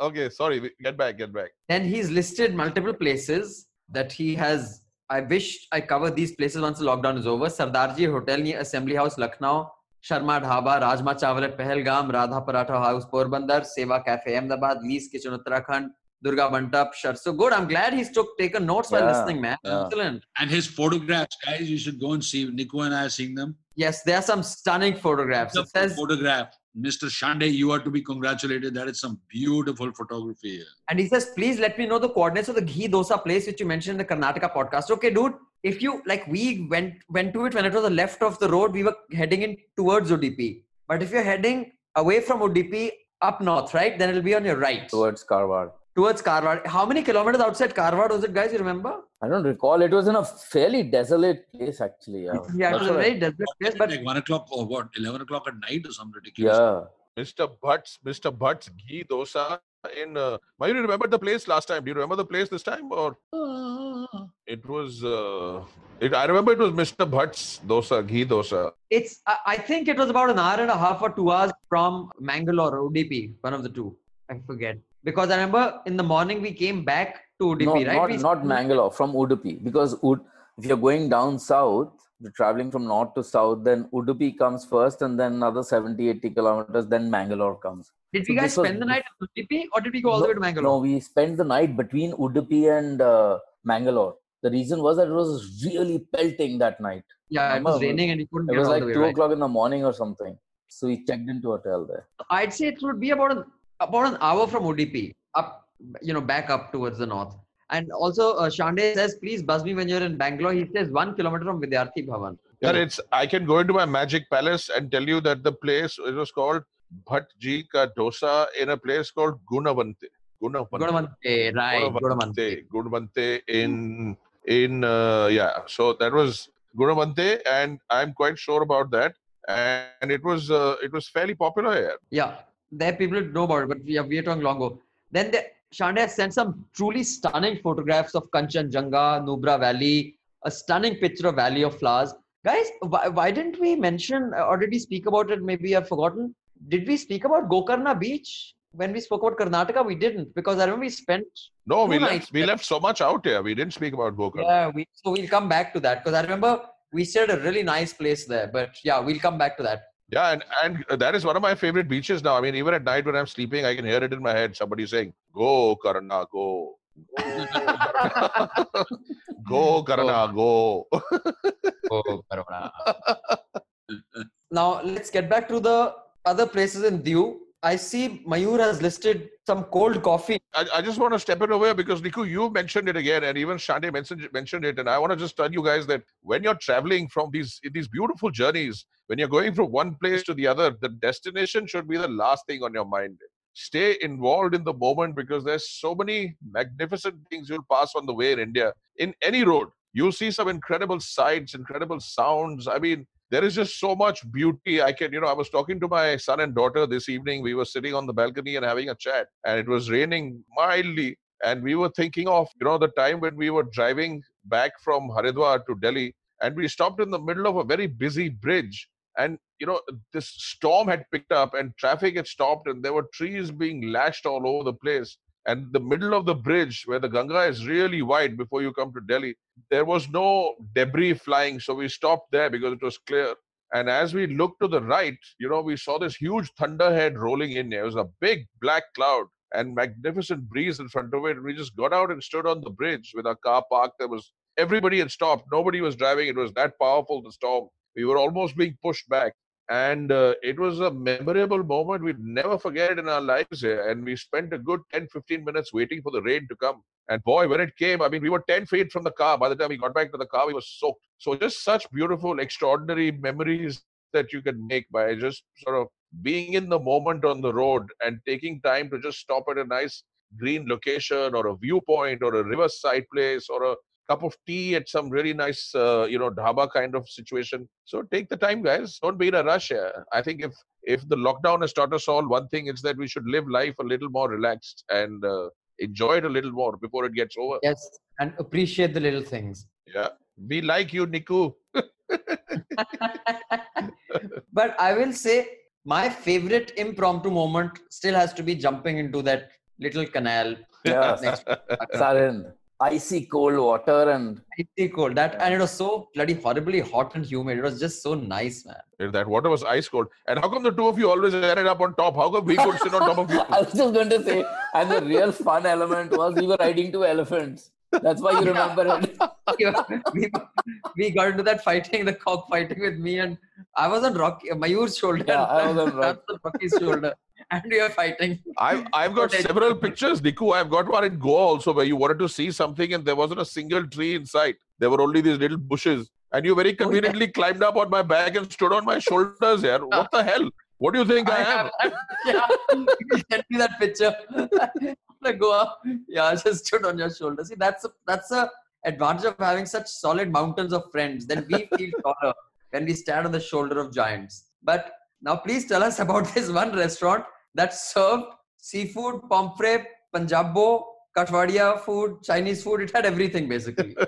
okay, sorry, get back, get back. and he's listed multiple places that he has I wish I cover these places once the lockdown is over. Sardarji Hotel near Assembly House, Lucknow. Sharma dhaba rajma chawal Pahalgam Radha paratha house Porbandar Seva cafe Ahmedabad Lee's kitchen Uttarakhand Durga Mandap Sarso good. I am glad he took take a notes while listening man excellent and his photographs guys you should go and see Nico and I seeing them yes there are some stunning photographs it says photograph Mr. Shande, you are to be congratulated. That is some beautiful photography here. and he says, please let me know the coordinates of the ghee dosa place which you mentioned in the Karnataka podcast. Okay, dude. If you like, we went went to it when it was the left of the road. We were heading in towards Udupi. But if you're heading away from Udupi up north, right, then it'll be on your right towards Karwar. Towards Karwar. How many kilometers outside Karwar was it, guys? You remember? I don't recall. It was in a fairly desolate place, actually. Yeah, Yeah, it That's was a what I- very desperate place. But like one o'clock or what? Eleven o'clock at night or something ridiculous. yeah. Mr. Butts, Mr. Butts ghee dosa in. Uh, Mayur, you remember the place last time? Do you remember the place this time? Or it was. Uh, it, I remember it was Mr. Butts dosa, ghee dosa. it's I, I think it was about an hour and a half or two hours from Mangalore or Udupi, one of the two. I forget. Because I remember in the morning we came back to Udupi, no, right? not, We- not Mangalore, from Udupi. Because Ud, if you're going down south, you're traveling from north to south, then Udupi comes first, and then another 70, 80 kilometers, then Mangalore comes. Did we So guys this was spend the night in Udupi or did we go all the way to Mangalore? No, we spent the night between Udupi and uh, Mangalore. The reason was that it was really pelting that night. yeah, it was raining and you couldn't It was like way. 2 Right? o'clock in the morning or something. So we checked into a hotel there. I'd say it would be about an about an hour from Udupi up, you know, back up towards the north. And also, uh, Shande says, please buzz me when you're in Bangalore. He says one kilometer from Vidyarthi Bhavan. Yeah, it's. I can go into my magic palace and tell you that the place it was called Bhatt Ji Ka Dosa in a place called Gunavante. Gunavante. Gunavante, right? Gunavante. Gunavante in in uh, yeah. So that was Gunavante, and I'm quite sure about that. And it was uh, it was fairly popular here. Yeah, there people know about it, but we are we are talking long ago. Then the Shande has sent some truly stunning photographs of Kanchenjunga, Nubra Valley, a stunning picture of Valley of Flowers. Guys, why, why didn't we mention uh, or did we speak about it? Maybe I've forgotten. Did we speak about Gokarna Beach? When we spoke about Karnataka, we didn't because I remember we spent No, we left we left so much out here. We didn't speak about Gokarna. Yeah, we, so we'll come back to that because I remember we stayed a really nice place there. But yeah, we'll come back to that. Yeah, and, and that is one of my favorite beaches now. I mean, even at night when I'm sleeping, I can hear it in my head. Somebody saying, Go, Karna, go. Go, Karna, oh. go. Oh, now let's get back to the other places in Diu. I see Mayur has listed some cold coffee. I, I just want to step it over because Niku, you mentioned it again, and even Shande mentioned mentioned it. And I want to just tell you guys that when you're traveling from these these beautiful journeys, when you're going from one place to the other, the destination should be the last thing on your mind. Stay involved in the moment because there's so many magnificent things you'll pass on the way in India. In any road, you'll see some incredible sights, incredible sounds. I mean, there is just so much beauty. I can, you know, I was talking to my son and daughter this evening. We were sitting on the balcony and having a chat, and it was raining mildly. And we were thinking of, you know, the time when we were driving back from Haridwar to Delhi, and we stopped in the middle of a very busy bridge. And, you know, this storm had picked up and traffic had stopped, and there were trees being lashed all over the place. And the middle of the bridge, where the Ganga is really wide before you come to Delhi, there was no debris flying. So we stopped there because it was clear. And as we looked to the right, you know, we saw this huge thunderhead rolling in. There was a big black cloud and magnificent breeze in front of it. And we just got out and stood on the bridge with our car parked. There was everybody had stopped. Nobody was driving. It was that powerful, the storm. We were almost being pushed back. And uh, it was a memorable moment. We'd never forget in our lives here. And we spent a good 10, 15 minutes waiting for the rain to come. And boy, when it came, I mean, we were 10 feet from the car. By the time we got back to the car, we were soaked. So just such beautiful, extraordinary memories that you can make by just sort of being in the moment on the road and taking time to just stop at a nice green location or a viewpoint or a riverside place or a cup of tea at some really nice, uh, you know, dhaba kind of situation. So take the time, guys. Don't be in a rush here. I think if if the lockdown has taught us all one thing, it's that we should live life a little more relaxed and uh, enjoy it a little more before it gets over. Yes, and appreciate the little things. Yeah. we like you, Niku. but I will say my favorite impromptu moment still has to be jumping into that little canal. Yeah. next Sarin, icy cold water and icy cold. That and it was so bloody horribly hot and humid. It was just so nice, man. If that water was ice cold. And how come the two of you always ended up on top? How come we could sit on top of you? I was just going to say, and the real fun element was we were riding two elephants. That's why you remember it. we, we got into that fighting, the cock fighting with me, and I was on Rocky Mayur's shoulder. Yeah, I was on Rock- on Rocky's shoulder, and we are fighting. I've, I've got several pictures, Niku. I've got one in Goa also where you wanted to see something and there wasn't a single tree in sight. There were only these little bushes. And you very oh, conveniently climbed up on my back and stood on my shoulders here. What the hell? What do you think I, am? yeah, you sent me that picture. like Goa, yeah, I just stood on your shoulder. See, that's a, that's a advantage of having such solid mountains of friends. Then we feel taller when we stand on the shoulder of giants. But now, please tell us about this one restaurant that served seafood, pomfret, Punjabo, Kathiawadi food, Chinese food. It had everything basically.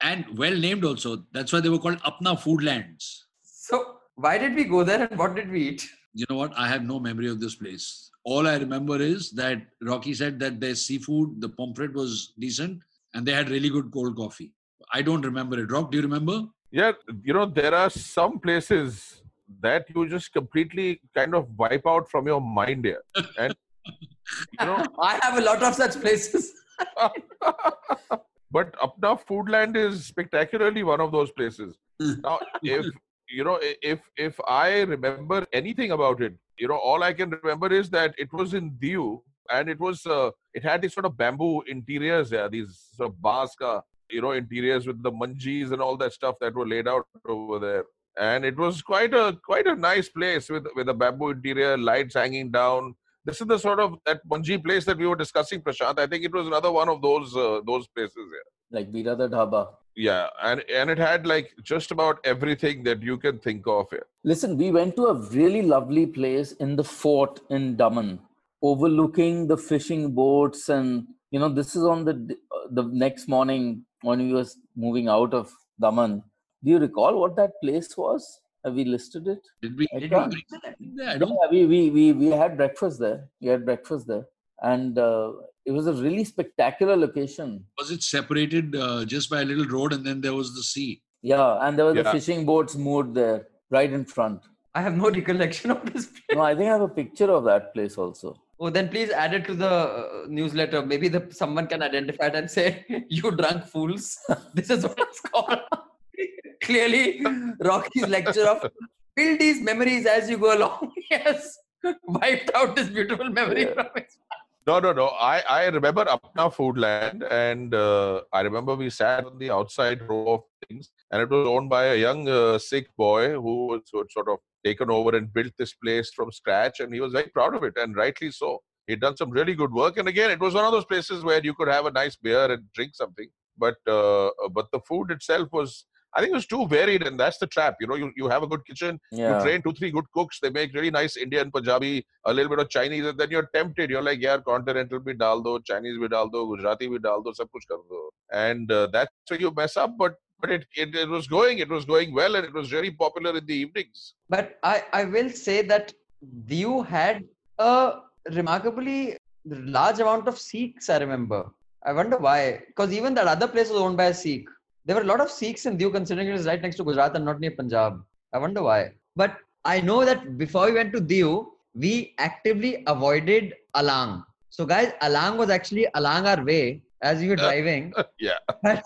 And well named also. That's why they were called Apna Foodlands. so, why did we go there and what did we eat? You know what? I have no memory of this place. All I remember is that Rocky said that their seafood, the pomfret was decent, and they had really good cold coffee. I don't remember it. Rock, do you remember? Yeah, you know, there are some places that you just completely kind of wipe out from your mind here. And, you know, I have a lot of such places. but Apna Foodland is spectacularly one of those places. Now, if you know, if if I remember anything about it, you know, all I can remember is that it was in Diu and it was uh, it had these sort of bamboo interiors there, these sort of bars ka, you know, interiors with the manjis and all that stuff that were laid out over there. And it was quite a quite a nice place with with a bamboo interior, lights hanging down, this is the sort of that Manji place that we were discussing, Prashant. I think it was another one of those uh, those places. Yeah. Like the Dhaba. Yeah, and and it had like just about everything that you can think of. Yeah. Listen, we went to a really lovely place in the fort in Daman, overlooking the fishing boats, and you know this is on the uh, the next morning when we was moving out of Daman. Do you recall what that place was? Have we listed it? Did we? I Did can't. we yeah, I Yeah, don't, we, we, we, we had breakfast there. We had breakfast there. And uh, it was a really spectacular location. was it separated uh, just by a little road and then there was the sea? Yeah, and there were the fishing boats moored there, right in front. I have no recollection of this. place. No, I think I have a picture of that place also. Oh, then please add it to the uh, newsletter. Maybe the someone can identify it and say, "You drunk fools! This is what it's called." Clearly, Rocky's lecture of build these memories as you go along. yes, wiped out this beautiful memory Yeah. from his. No, no, no. I, I remember Apna Foodland, and uh, I remember we sat on the outside row of things, and it was owned by a young uh, Sikh boy who was sort- sort of taken over and built this place from scratch, and he was very proud of it, and rightly so. He'd done some really good work, and again, it was one of those places where you could have a nice beer and drink something, but uh, but the food itself was. I think it was too varied, and that's the trap. You know, you, you have a good kitchen, Yeah. you train two, three good cooks. They make really nice Indian, Punjabi, a little bit of Chinese, and then you're tempted. You're like, yeah, continental bhi dal do, Chinese bhi dal do, Gujarati bhi dal do, sab kuch kar do. And uh, that's where you mess up. But but it, it it was going, it was going well, and it was very popular in the evenings. But I, I will say that Diu had a remarkably large amount of Sikhs. I remember. I wonder why. Because even that other place was owned by a Sikh. There were a lot of Sikhs in Diu, considering it is right next to Gujarat and not near Punjab. I wonder why. But I know that before we went to Diu, we actively avoided Alang. So, guys, Alang was actually along our way as we were uh, driving. yeah. But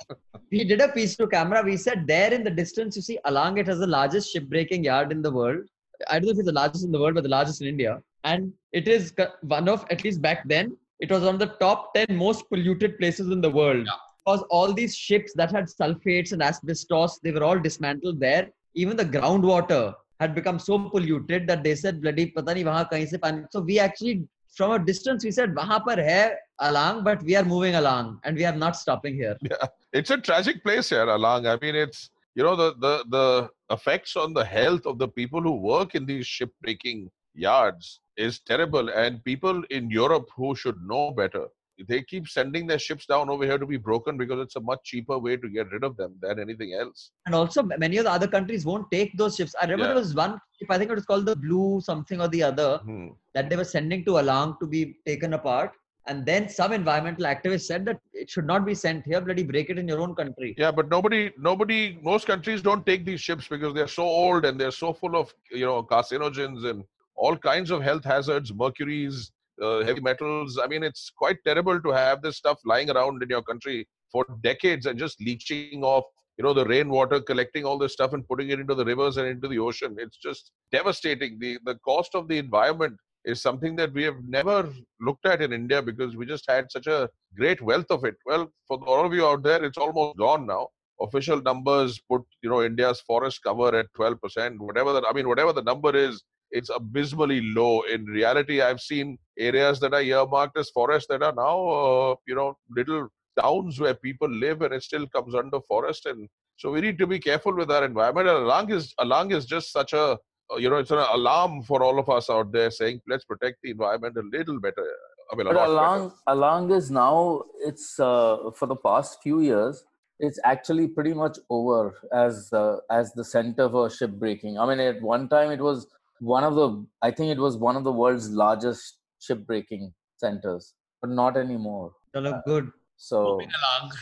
we did a piece to camera. We said there in the distance, you see, Alang, it has the largest shipbreaking yard in the world. I don't know if it's the largest in the world, but the largest in India. And it is one of, at least back then, it was one of the top 10 most polluted places in the world. Yeah. Because all these ships that had sulfates and asbestos, they were all dismantled there. Even the groundwater had become so polluted that they said, bloody, patani, wahan kahin se pani. So we actually, from a distance, we said, wahan par hai Alang, but we are moving along and we are not stopping here. Yeah. It's a tragic place here, Alang. I mean, it's you know the the the effects on the health of the people who work in these shipbreaking yards is terrible, and people in Europe who should know better. They keep sending their ships down over here to be broken because it's a much cheaper way to get rid of them than anything else. and also many of the other countries won't take those ships. I remember Yeah. there was one ship, I think it was called the Blue something or the other, Hmm. that they were sending to Alang to be taken apart. And then some environmental activists said that it should not be sent here, bloody break it in your own country. Yeah, but nobody, nobody, most countries don't take these ships because they're so old and they're so full of, you know, carcinogens and all kinds of health hazards, mercuries, uh, heavy metals. I mean, it's quite terrible to have this stuff lying around in your country for decades and just leaching off, you know, the rainwater, collecting all this stuff and putting it into the rivers and into the ocean. It's just devastating. The the cost of the environment is something that we have never looked at in India because we just had such a great wealth of it. Well, for all of you out there, it's almost gone now. Official numbers put, you know, India's forest cover at 12%, whatever that, I mean, whatever the number is, it's abysmally low. In reality, I've seen areas that are earmarked as forests that are now, uh, you know, little towns where people live and it still comes under forest. And so we need to be careful with our environment. And Alang is, Alang is just such a, uh, you know, it's an alarm for all of us out there saying, let's protect the environment a little better. I mean, But lot better. Alang Alang is now it's uh, for the past few years it's actually pretty much over as uh, as the center for ship breaking. I mean, at one time it was one of the I think it was one of the world's largest shipbreaking centers, but not anymore. Chalo, good. So Moving along.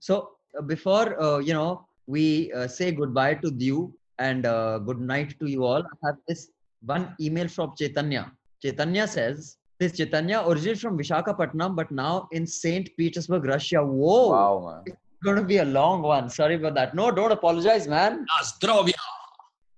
So uh, before, uh, you know, we uh, say goodbye to you and uh, good night to you all, I have this one email from Chaitanya. Chaitanya says, this Chaitanya originated from Vishakhapatnam, but now in St. Petersburg, Russia. Whoa. wow, man. It's going to be a long one. Sorry about that. No, don't apologize, man. Zdravia.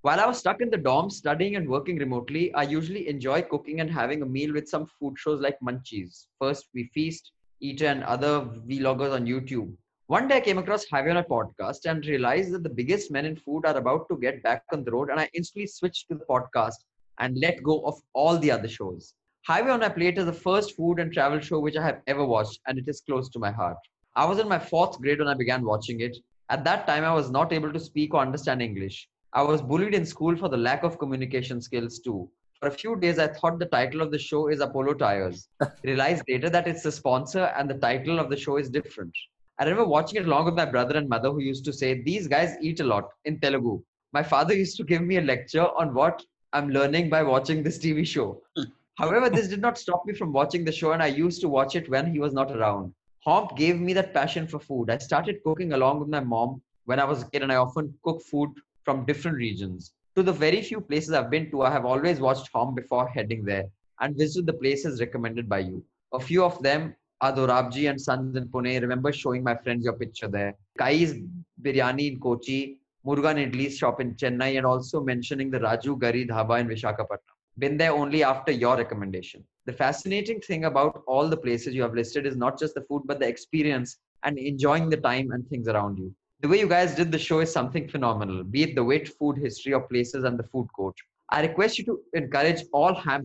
While I was stuck in the dorm studying and working remotely, I usually enjoy cooking and having a meal with some food shows like Munchies. First, we feast, eat, and other vloggers on YouTube. One day I came across Highway on a podcast and realized that the biggest men in food are about to get back on the road, and I instantly switched to the podcast and let go of all the other shows. Highway on a Plate is the first food and travel show which I have ever watched, and it is close to my heart. I was in my fourth grade when I began watching it. At that time, I was not able to speak or understand English. I was bullied in school for the lack of communication skills too. For a few days, I thought the title of the show is Apollo Tires. Realized later that it's the sponsor and the title of the show is different. I remember watching it along with my brother and mother who used to say, These guys eat a lot in Telugu. My father used to give me a lecture on what I'm learning by watching this TV show. However, this did not stop me from watching the show, and I used to watch it when he was not around. Homp gave me that passion for food. I started cooking along with my mom when I was a kid, and I often cook food from different regions. To the very few places I've been to, I have always watched Homp before heading there and visited the places recommended by you. A few of them are Dorabji and Sons in Pune. Remember showing my friends your picture there. Kai's Biryani in Kochi, Murugan Idli's shop in Chennai, and also mentioning the Raju Gari Dhaba in Vishakhapatnam been there only after your recommendation. The fascinating thing about all the places you have listed is not just the food, but the experience and enjoying the time and things around you. The way you guys did the show is something phenomenal, be it the weight, food history of places and the food court. I request you to encourage all ham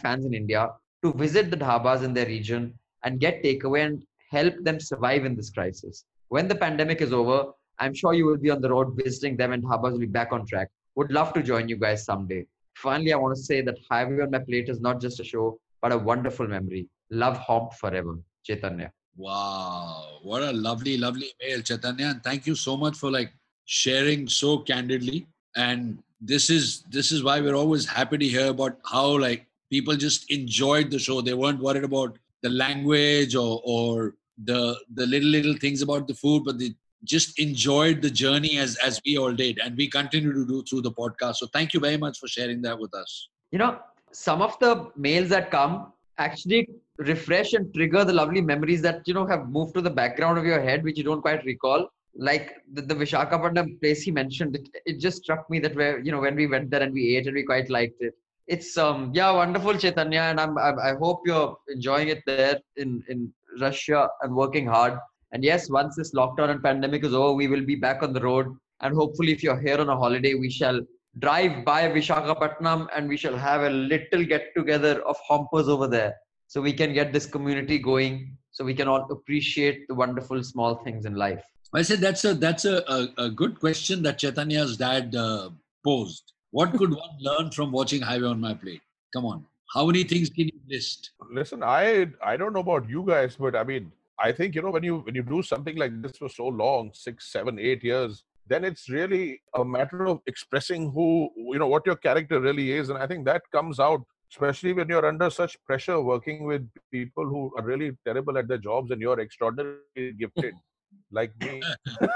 fans in India to visit the dhabas in their region and get takeaway and help them survive in this crisis. When the pandemic is over, I'm sure you will be on the road visiting them and dhabas will be back on track. Would love to join you guys someday. Finally, I want to say that Highway on My Plate is not just a show, but a wonderful memory. Love Homp forever. Chaitanya. Wow, what a lovely, lovely mail, Chaitanya. And thank you so much for like sharing so candidly. And this is this is why we're always happy to hear about how like people just enjoyed the show. They weren't worried about the language or or the the little little things about the food, but they just enjoyed the journey as as we all did and we continue to do through the podcast so thank you very much for sharing that with us you know some of the mails that come actually refresh and trigger the lovely memories that you know have moved to the background of your head which you don't quite recall like the, the Vishakhapatnam place he mentioned it, it just struck me that where you know when we went there and we ate and we quite liked it it's um yeah wonderful chaitanya and I'm, I, I hope you're enjoying it there in in russia and working hard and yes, once this lockdown and pandemic is over, we will be back on the road. And hopefully, if you're here on a holiday, we shall drive by Vishakhapatnam and we shall have a little get together of hompers over there. So we can get this community going. So we can all appreciate the wonderful small things in life. I said that's a that's a, a, a good question that Chaitanya's dad uh, posed. What could one learn from watching Highway on My Plate? Come on, how many things can you list? Listen, I I don't know about you guys, but I mean, I think you know when you when you do something like this for so long, six, seven, eight years, then it's really a matter of expressing who you know what your character really is, and I think that comes out especially when you're under such pressure working with people who are really terrible at their jobs and you're extraordinarily gifted like me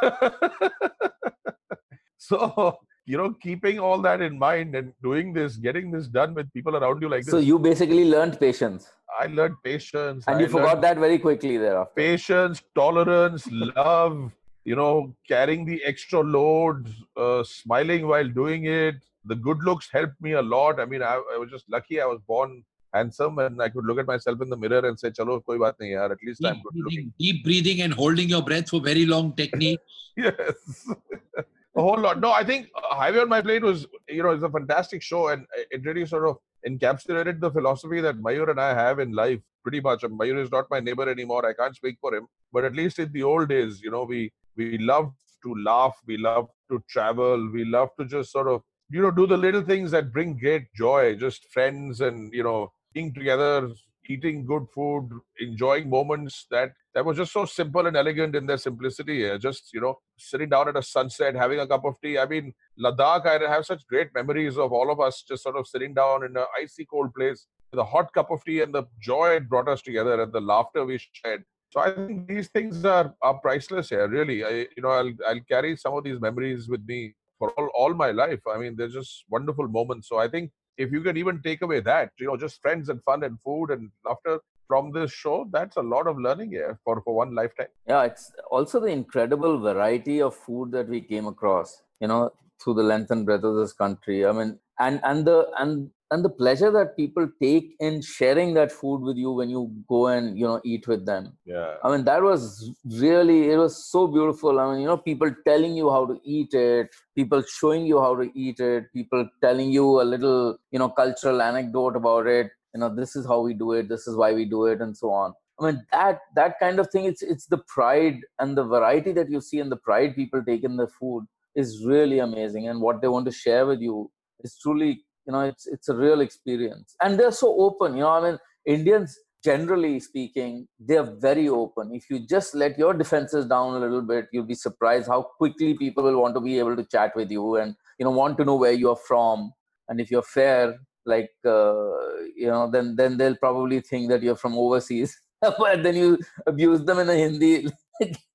so you know keeping all that in mind and doing this getting this done with people around you like this so you basically learned patience I learned patience. And I you forgot that very quickly thereafter. Patience, tolerance, love, you know, carrying the extra load, uh, smiling while doing it. The good looks helped me a lot. I mean, I, I, was just lucky I was born handsome and I could look at myself in the mirror and say, Chalo, koi baat nahi yaar. At least deep I'm good breathing, looking. Deep breathing and holding your breath for very long technique. yes. a whole lot. No, I think Highway on My Plate was, you know, it's a fantastic show and it really sort of encapsulated the philosophy that Mayur and I have in life pretty much. Mayur is not my neighbor anymore. I can't speak for him. But at least in the old days, you know, we we love to laugh, we love to travel, we love to just sort of, you know, do the little things that bring great joy, just friends and, you know, being together, eating good food, enjoying moments that that was just so simple and elegant in their simplicity. Just you know, sitting down at a sunset, having a cup of tea. I mean, Ladakh. I have such great memories of all of us just sort of sitting down in an icy cold place with a hot cup of tea and the joy it brought us together and the laughter we shared. So I think these things are, are priceless here. Really, I you know I'll I'll carry some of these memories with me for all, all my life. I mean, they're just wonderful moments. So I think if you can even take away that, you know, just friends and fun and food and laughter from this show, that's a lot of learning here for, for one lifetime. Yeah, it's also the incredible variety of food that we came across, you know, through the length and breadth of this country. I mean, and and the and and the pleasure that people take in sharing that food with you when you go and you know eat with them. Yeah. I mean that was really it was so beautiful. I mean you know people telling you how to eat it people showing you how to eat it people telling you a little you know cultural anecdote about it. You know this is how we do it this is why we do it and so on. I mean that that kind of thing it's it's the pride and the variety that you see and the pride people take in the food is really amazing. And what they want to share with you is truly you know it's it's a real experience. And they're so open you know i mean indians generally speaking they're very open. If you just let your defenses down a little bit you'll be surprised how quickly people will want to be able to chat with you and you know want to know where you're from. And if you're fair like uh, you know then then they'll probably think that you're from overseas. But then you abuse them in a hindi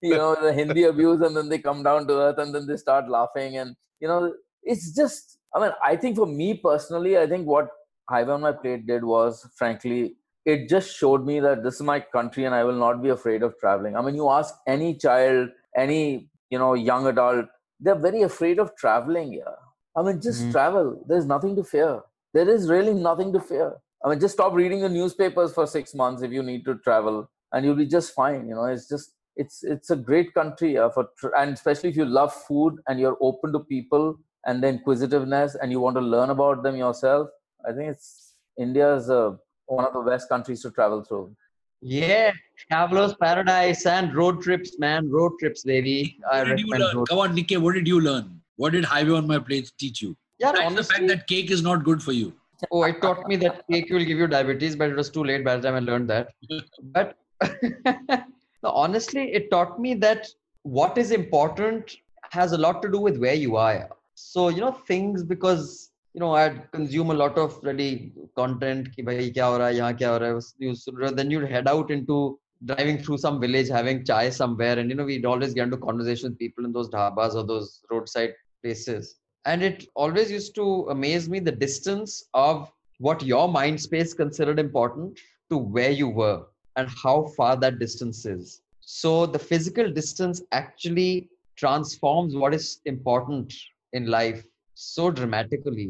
you know the hindi abuse and then they come down to earth and then they start laughing and you know it's just i mean i think for me personally i think what highway on my plate did was frankly it just showed me that this is my country and i will not be afraid of traveling. I mean you ask any child any you know young adult they're very afraid of traveling yeah i mean just mm-hmm. travel. There's nothing to fear. There is really nothing to fear. I mean just stop reading the newspapers for 6 months if you need to travel and you'll be just fine you know. It's just it's it's a great country uh, for and especially if you love food and you're open to people and the inquisitiveness and you want to learn about them yourself i think it's india's uh, one of the best countries to travel through. Yeah travelers paradise and road trips man road trips baby. What did you learn? come on nikkei what did you learn? What did highway on my plate teach you? Yeah honestly, the fact that cake is not good for you. Oh it taught me that cake will give you diabetes but it was too late by the time i learned that. But honestly, it taught me that what is important has a lot to do with where you are. So, you know, things because, you know, I'd consume a lot of ready content, ki bhai, kya kya then you'd head out into driving through some village, having chai somewhere. And, you know, we'd always get into conversation with people in those dhabas or those roadside places. And it always used to amaze me the distance of what your mind space considered important to where you were and how far that distance is. So the physical distance actually transforms what is important in life so dramatically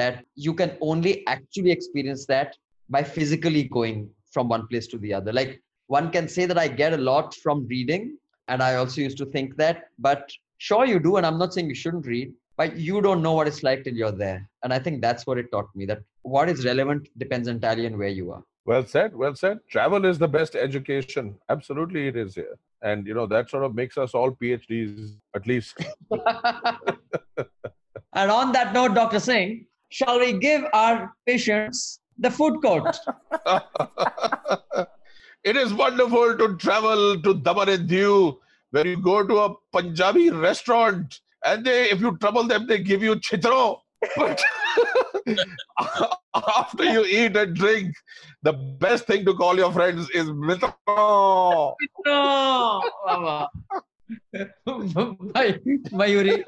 that you can only actually experience that by physically going from one place to the other. Like one can say that I get a lot from reading, and I also used to think that, but sure you do, and I'm not saying you shouldn't read, but you don't know what it's like till you're there. And I think that's what it taught me that what is relevant depends entirely on where you are. Well said. Well said. Travel is the best education. Absolutely, it is here, and you know that sort of makes us all PhDs at least. and on that note, Doctor Singh, shall we give our patients the food court? it is wonderful to travel to Daman and Diu, where you go to a Punjabi restaurant, and they, if you trouble them, they give you chitro. But after you eat and drink, the best thing to call your friends is Mitra. Mayuri.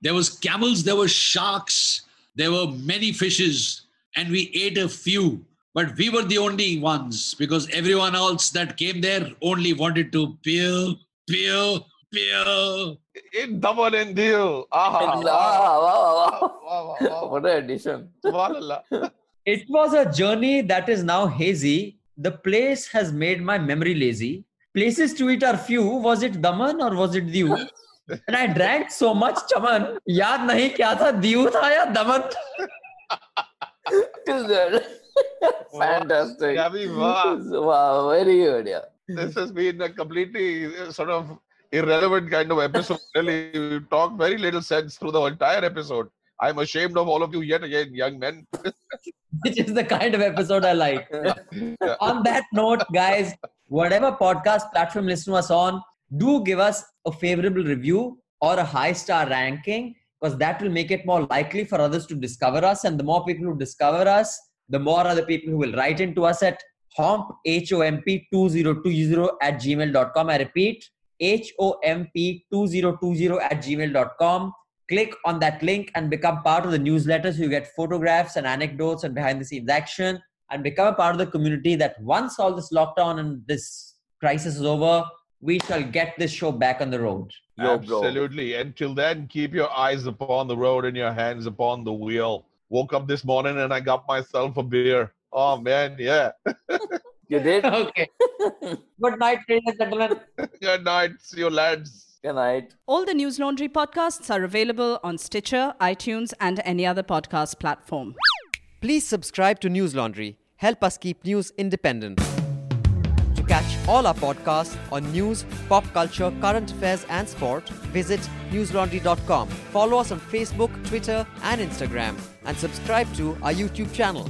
There was camels, there were sharks, there were many fishes, and we ate a few. But we were the only ones because everyone else that came there only wanted to peel, peel, peel. In Daman and Diu. Ah, wow, wow, wow. What an addition. It was a journey that is now hazy. The place has made my memory lazy. Places to eat are few. Was it Daman or was it Diu? and I drank so much chaman. याद नहीं क्या था दियू था या दमन Fantastic. wow. wow, very good. Yeah. This has been a completely uh, sort of irrelevant kind of episode. really, we talked very little sense through the entire episode. I'm ashamed of all of you yet again, young men. Which is the kind of episode I like. yeah. On that note, guys, whatever podcast platform listen us on, do give us a favorable review or a high star ranking because that will make it more likely for others to discover us. And the more people who discover us, the more other people who will write into us at homp, H-O-M-P 2020 at gmail.com. I repeat, H-O-M-P 2020 at gmail.com click on that link and become part of the newsletter so you get photographs and anecdotes and behind the scenes action and become a part of the community that once all this lockdown and this crisis is over we shall get this show back on the road. Yo, absolutely. Until then keep your eyes upon the road and your hands upon the wheel. Woke up this morning and i got myself a beer. Oh man yeah you did okay good night ladies and gentlemen good night see you lads Good night. All the Newslaundry podcasts are available on Stitcher, iTunes, and any other podcast platform. Please subscribe to Newslaundry. Help us keep news independent. To catch all our podcasts on news, pop culture, current affairs, and sport, visit newslaundry.com. Follow us on Facebook, Twitter, and Instagram, and subscribe to our YouTube channel.